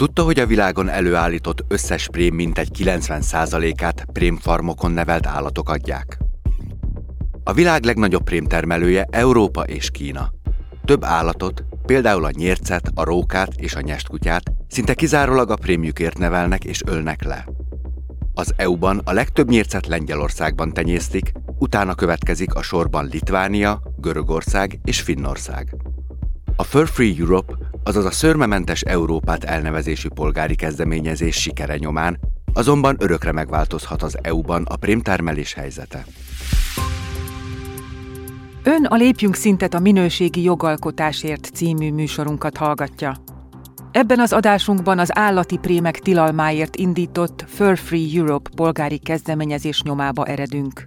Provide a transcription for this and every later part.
Tudta, hogy a világon előállított összes prém mintegy 90%-át prémfarmokon nevelt állatok adják? A világ legnagyobb prémtermelője Európa és Kína. Több állatot, például a nyércet, a rókát és a nyestkutyát szinte kizárólag a prémjükért nevelnek és ölnek le. Az EU-ban a legtöbb nyércet Lengyelországban tenyésztik, utána következik a sorban Litvánia, Görögország és Finnország. A Fur Free Europe, azaz a szörmementes Európát elnevezésű polgári kezdeményezés sikere nyomán, azonban örökre megváltozhat az EU-ban a prémtermelés helyzete. Ön a Lépjünk szintet a minőségi jogalkotásért című műsorunkat hallgatja. Ebben az adásunkban az állati prémek tilalmáért indított Fur Free Europe polgári kezdeményezés nyomába eredünk.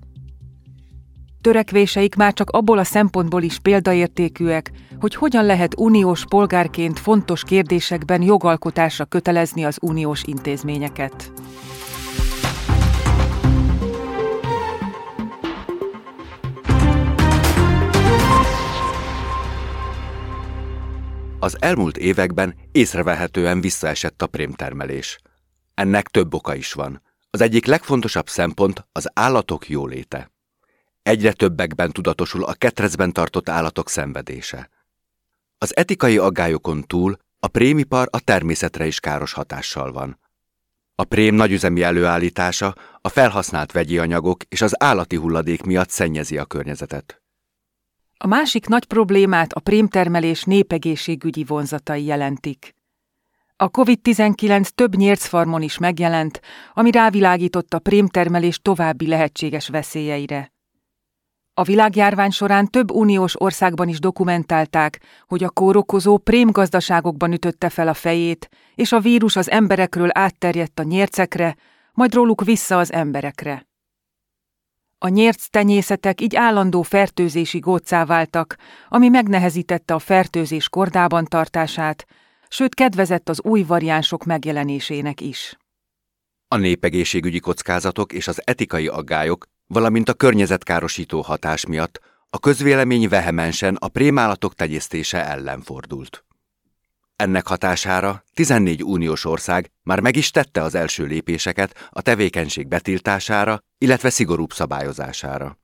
Törekvéseik már csak abból a szempontból is példaértékűek, hogy hogyan lehet uniós polgárként fontos kérdésekben jogalkotásra kötelezni az uniós intézményeket. Az elmúlt években észrevehetően visszaesett a prémtermelés. Ennek több oka is van. Az egyik legfontosabb szempont az állatok jóléte. Egyre többekben tudatosul a ketrecben tartott állatok szenvedése. Az etikai aggályokon túl a prémipar a természetre is káros hatással van. A prém nagyüzemi előállítása, a felhasznált vegyi anyagok és az állati hulladék miatt szennyezi a környezetet. A másik nagy problémát a prémtermelés népegészségügyi vonzatai jelentik. A COVID-19 több nyércfarmon is megjelent, ami rávilágított a prémtermelés további lehetséges veszélyeire. A világjárvány során több uniós országban is dokumentálták, hogy a kórokozó prémgazdaságokban ütötte fel a fejét, és a vírus az emberekről átterjedt a nyércekre, majd róluk vissza az emberekre. A nyérc tenyészetek így állandó fertőzési gócá váltak, ami megnehezítette a fertőzés kordában tartását, sőt kedvezett az új variánsok megjelenésének is. A népegészségügyi kockázatok és az etikai aggályok, valamint a környezetkárosító hatás miatt a közvélemény vehemensen a prémállatok tegyésztése ellen fordult. Ennek hatására 14 uniós ország már meg is tette az első lépéseket a tevékenység betiltására, illetve szigorúbb szabályozására.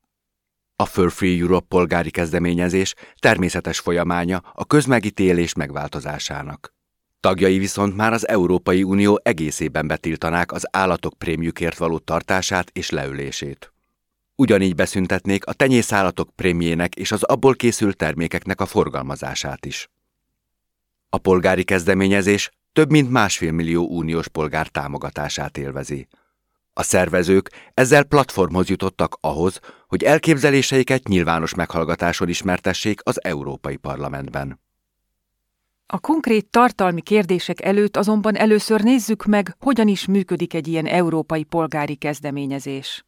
A Fur Free Europe polgári kezdeményezés természetes folyamánya a közmegítélés megváltozásának. Tagjai viszont már az Európai Unió egészében betiltanák az állatok prémjükért való tartását és leülését. Ugyanígy beszüntetnék a tenyészállatok prémjének és az abból készült termékeknek a forgalmazását is. A polgári kezdeményezés több mint másfél millió uniós polgár támogatását élvezi. A szervezők ezzel platformhoz jutottak ahhoz, hogy elképzeléseiket nyilvános meghallgatáson ismertessék az Európai Parlamentben. A konkrét tartalmi kérdések előtt azonban először nézzük meg, hogyan is működik egy ilyen európai polgári kezdeményezés.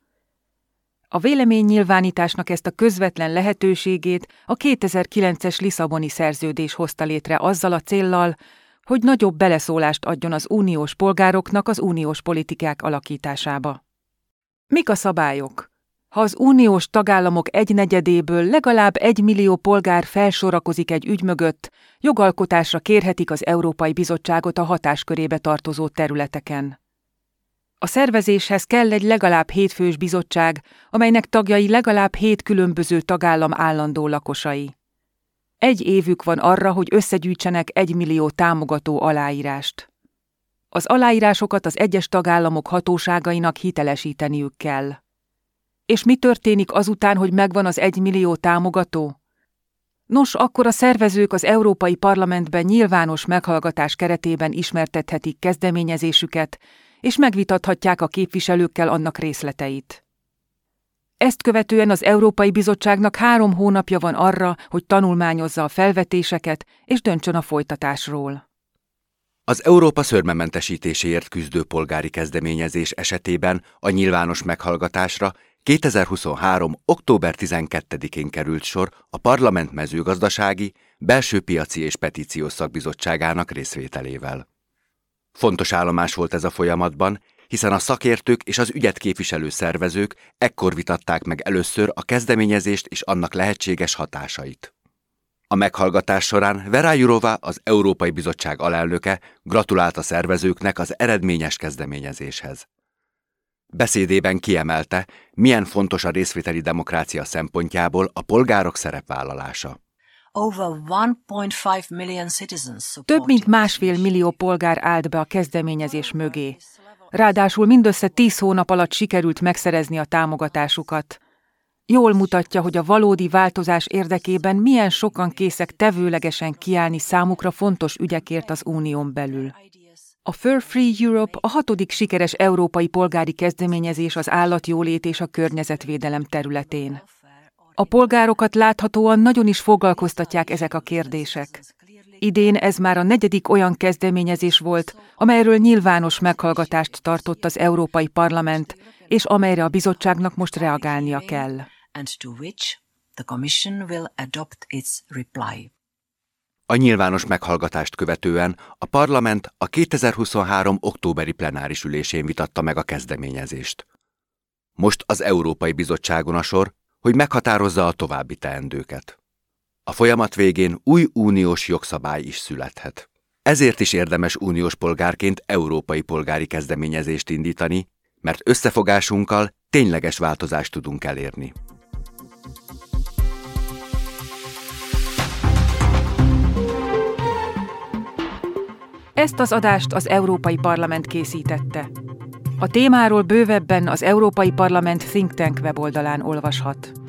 A véleménynyilvánításnak ezt a közvetlen lehetőségét a 2009-es Lisszaboni szerződés hozta létre azzal a céllal, hogy nagyobb beleszólást adjon az uniós polgároknak az uniós politikák alakításába. Mik a szabályok? Ha az uniós tagállamok egynegyedéből legalább egy millió polgár felsorakozik egy ügy mögött, jogalkotásra kérhetik az Európai Bizottságot a hatáskörébe tartozó területeken. A szervezéshez kell egy legalább hétfős bizottság, amelynek tagjai legalább hét különböző tagállam állandó lakosai. Egy évük van arra, hogy összegyűjtsenek egy millió támogató aláírást. Az aláírásokat az egyes tagállamok hatóságainak hitelesíteniük kell. És mi történik azután, hogy megvan az egy millió támogató? Nos, akkor a szervezők az Európai Parlamentben nyilvános meghallgatás keretében ismertethetik kezdeményezésüket, és megvitathatják a képviselőkkel annak részleteit. Ezt követően az Európai Bizottságnak három hónapja van arra, hogy tanulmányozza a felvetéseket és döntsön a folytatásról. Az Európa szörmementesítéséért küzdő polgári kezdeményezés esetében a nyilvános meghallgatásra 2023. október 12-én került sor a Parlament mezőgazdasági, belső piaci és petíciós szakbizottságának részvételével. Fontos állomás volt ez a folyamatban, hiszen a szakértők és az ügyet képviselő szervezők ekkor vitatták meg először a kezdeményezést és annak lehetséges hatásait. A meghallgatás során Vera Jurova, az Európai Bizottság alelnöke gratulált a szervezőknek az eredményes kezdeményezéshez. Beszédében kiemelte, milyen fontos a részvételi demokrácia szempontjából a polgárok szerepvállalása. Több mint másfél millió polgár állt be a kezdeményezés mögé. Ráadásul mindössze tíz hónap alatt sikerült megszerezni a támogatásukat. Jól mutatja, hogy a valódi változás érdekében milyen sokan készek tevőlegesen kiállni számukra fontos ügyekért az unión belül. A Fur Free Europe a hatodik sikeres európai polgári kezdeményezés az állatjólét és a környezetvédelem területén. A polgárokat láthatóan nagyon is foglalkoztatják ezek a kérdések. Idén ez már a negyedik olyan kezdeményezés volt, amelyről nyilvános meghallgatást tartott az Európai Parlament, és amelyre a bizottságnak most reagálnia kell. A nyilvános meghallgatást követően a parlament a 2023. októberi plenáris ülésén vitatta meg a kezdeményezést. Most az Európai Bizottságon a sor, hogy meghatározza a további teendőket. A folyamat végén új uniós jogszabály is születhet. Ezért is érdemes uniós polgárként európai polgári kezdeményezést indítani, mert összefogásunkkal tényleges változást tudunk elérni. Ezt az adást az Európai Parlament készítette. A témáról bővebben az Európai Parlament Think Tank weboldalán olvashat.